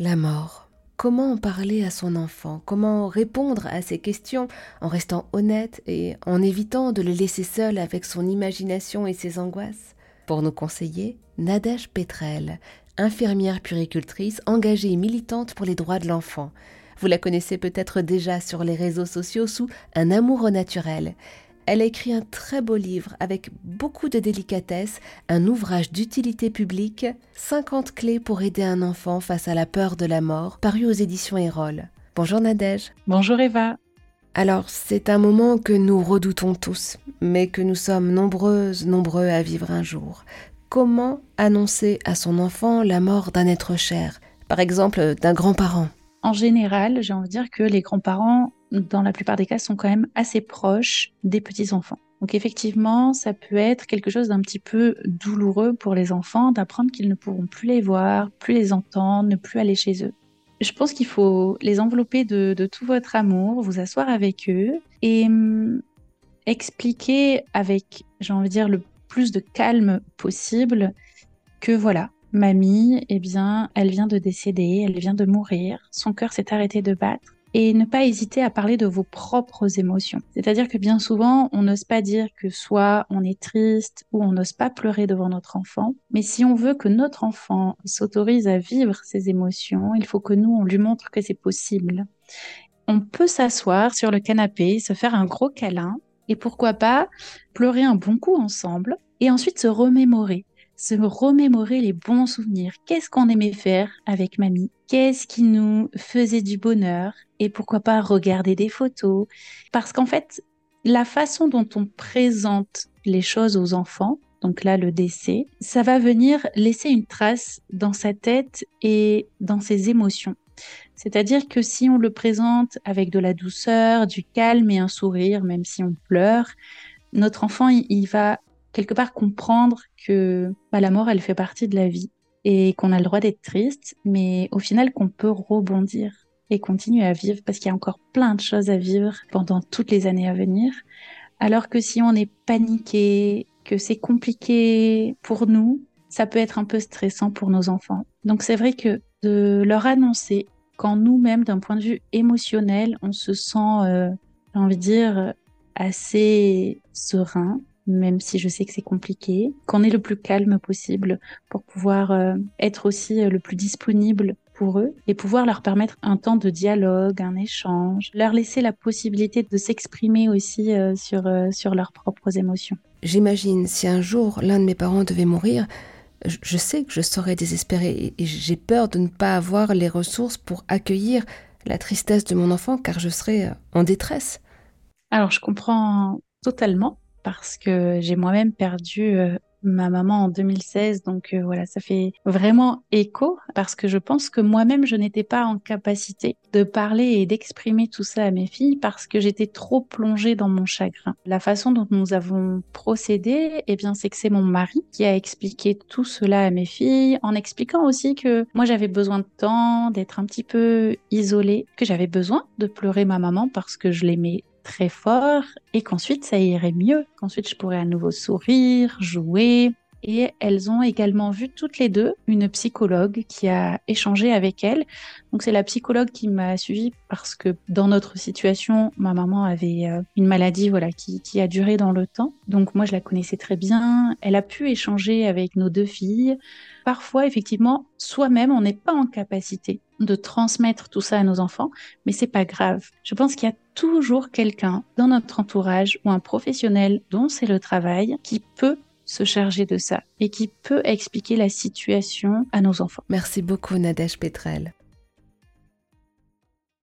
La mort. Comment en parler à son enfant? Comment répondre à ces questions en restant honnête et en évitant de le laisser seul avec son imagination et ses angoisses? Pour nous conseiller, Nadège Petrel, infirmière puricultrice engagée et militante pour les droits de l'enfant. Vous la connaissez peut-être déjà sur les réseaux sociaux sous Un amour au naturel. Elle a écrit un très beau livre avec beaucoup de délicatesse, un ouvrage d'utilité publique, 50 clés pour aider un enfant face à la peur de la mort, paru aux éditions Erol. Bonjour Nadège. Bonjour Eva. Alors, c'est un moment que nous redoutons tous, mais que nous sommes nombreuses, nombreux à vivre un jour. Comment annoncer à son enfant la mort d'un être cher, par exemple d'un grand-parent En général, j'ai envie de dire que les grands-parents dans la plupart des cas, sont quand même assez proches des petits-enfants. Donc effectivement, ça peut être quelque chose d'un petit peu douloureux pour les enfants d'apprendre qu'ils ne pourront plus les voir, plus les entendre, ne plus aller chez eux. Je pense qu'il faut les envelopper de, tout votre amour, vous asseoir avec eux et hum, expliquer avec, j'ai envie de dire, le plus de calme possible que voilà, mamie, eh bien, elle vient de décéder, elle vient de mourir, son cœur s'est arrêté de battre et ne pas hésiter à parler de vos propres émotions. C'est-à-dire que bien souvent, on n'ose pas dire que soit on est triste ou on n'ose pas pleurer devant notre enfant, mais si on veut que notre enfant s'autorise à vivre ses émotions, il faut que nous, on lui montre que c'est possible. On peut s'asseoir sur le canapé, se faire un gros câlin et pourquoi pas pleurer un bon coup ensemble et ensuite se remémorer se remémorer les bons souvenirs. Qu'est-ce qu'on aimait faire avec mamie? Qu'est-ce qui nous faisait du bonheur? Et pourquoi pas regarder des photos? Parce qu'en fait, la façon dont on présente les choses aux enfants, donc là le décès, ça va venir laisser une trace dans sa tête et dans ses émotions. C'est-à-dire que si on le présente avec de la douceur, du calme et un sourire, même si on pleure, notre enfant, il va quelque part comprendre que bah, la mort, elle fait partie de la vie et qu'on a le droit d'être triste, mais au final qu'on peut rebondir et continuer à vivre parce qu'il y a encore plein de choses à vivre pendant toutes les années à venir. Alors que si on est paniqué, que c'est compliqué pour nous, ça peut être un peu stressant pour nos enfants. Donc c'est vrai que de leur annoncer quand nous-mêmes, d'un point de vue émotionnel, on se sent, euh, j'ai envie de dire, assez serein, même si je sais que c'est compliqué, qu'on est le plus calme possible pour pouvoir euh, être aussi euh, le plus disponible pour eux et pouvoir leur permettre un temps de dialogue, un échange, leur laisser la possibilité de s'exprimer aussi euh, sur, sur leurs propres émotions. J'imagine si un jour l'un de mes parents devait mourir, je sais que je serais désespérée et j'ai peur de ne pas avoir les ressources pour accueillir la tristesse de mon enfant car je serais en détresse. Alors je comprends totalement parce que j'ai moi-même perdu euh, ma maman en 2016. Donc euh, voilà, ça fait vraiment écho parce que je pense que moi-même, je n'étais pas en capacité de parler et d'exprimer tout ça à mes filles parce que j'étais trop plongée dans mon chagrin. La façon dont nous avons procédé, eh bien, c'est que c'est mon mari qui a expliqué tout cela à mes filles en expliquant aussi que moi, j'avais besoin de temps, d'être un petit peu isolée, que j'avais besoin de pleurer ma maman parce que je l'aimais très fort et qu'ensuite ça irait mieux, qu'ensuite je pourrais à nouveau sourire, jouer. Et elles ont également vu toutes les deux une psychologue qui a échangé avec elles. Donc c'est la psychologue qui m'a suivie parce que dans notre situation, ma maman avait euh, une maladie voilà qui, qui a duré dans le temps. Donc moi je la connaissais très bien. Elle a pu échanger avec nos deux filles. Parfois effectivement, soi-même on n'est pas en capacité de transmettre tout ça à nos enfants, mais c'est pas grave. Je pense qu'il y a toujours quelqu'un dans notre entourage ou un professionnel dont c'est le travail qui peut se charger de ça et qui peut expliquer la situation à nos enfants. Merci beaucoup Nadège Petrel.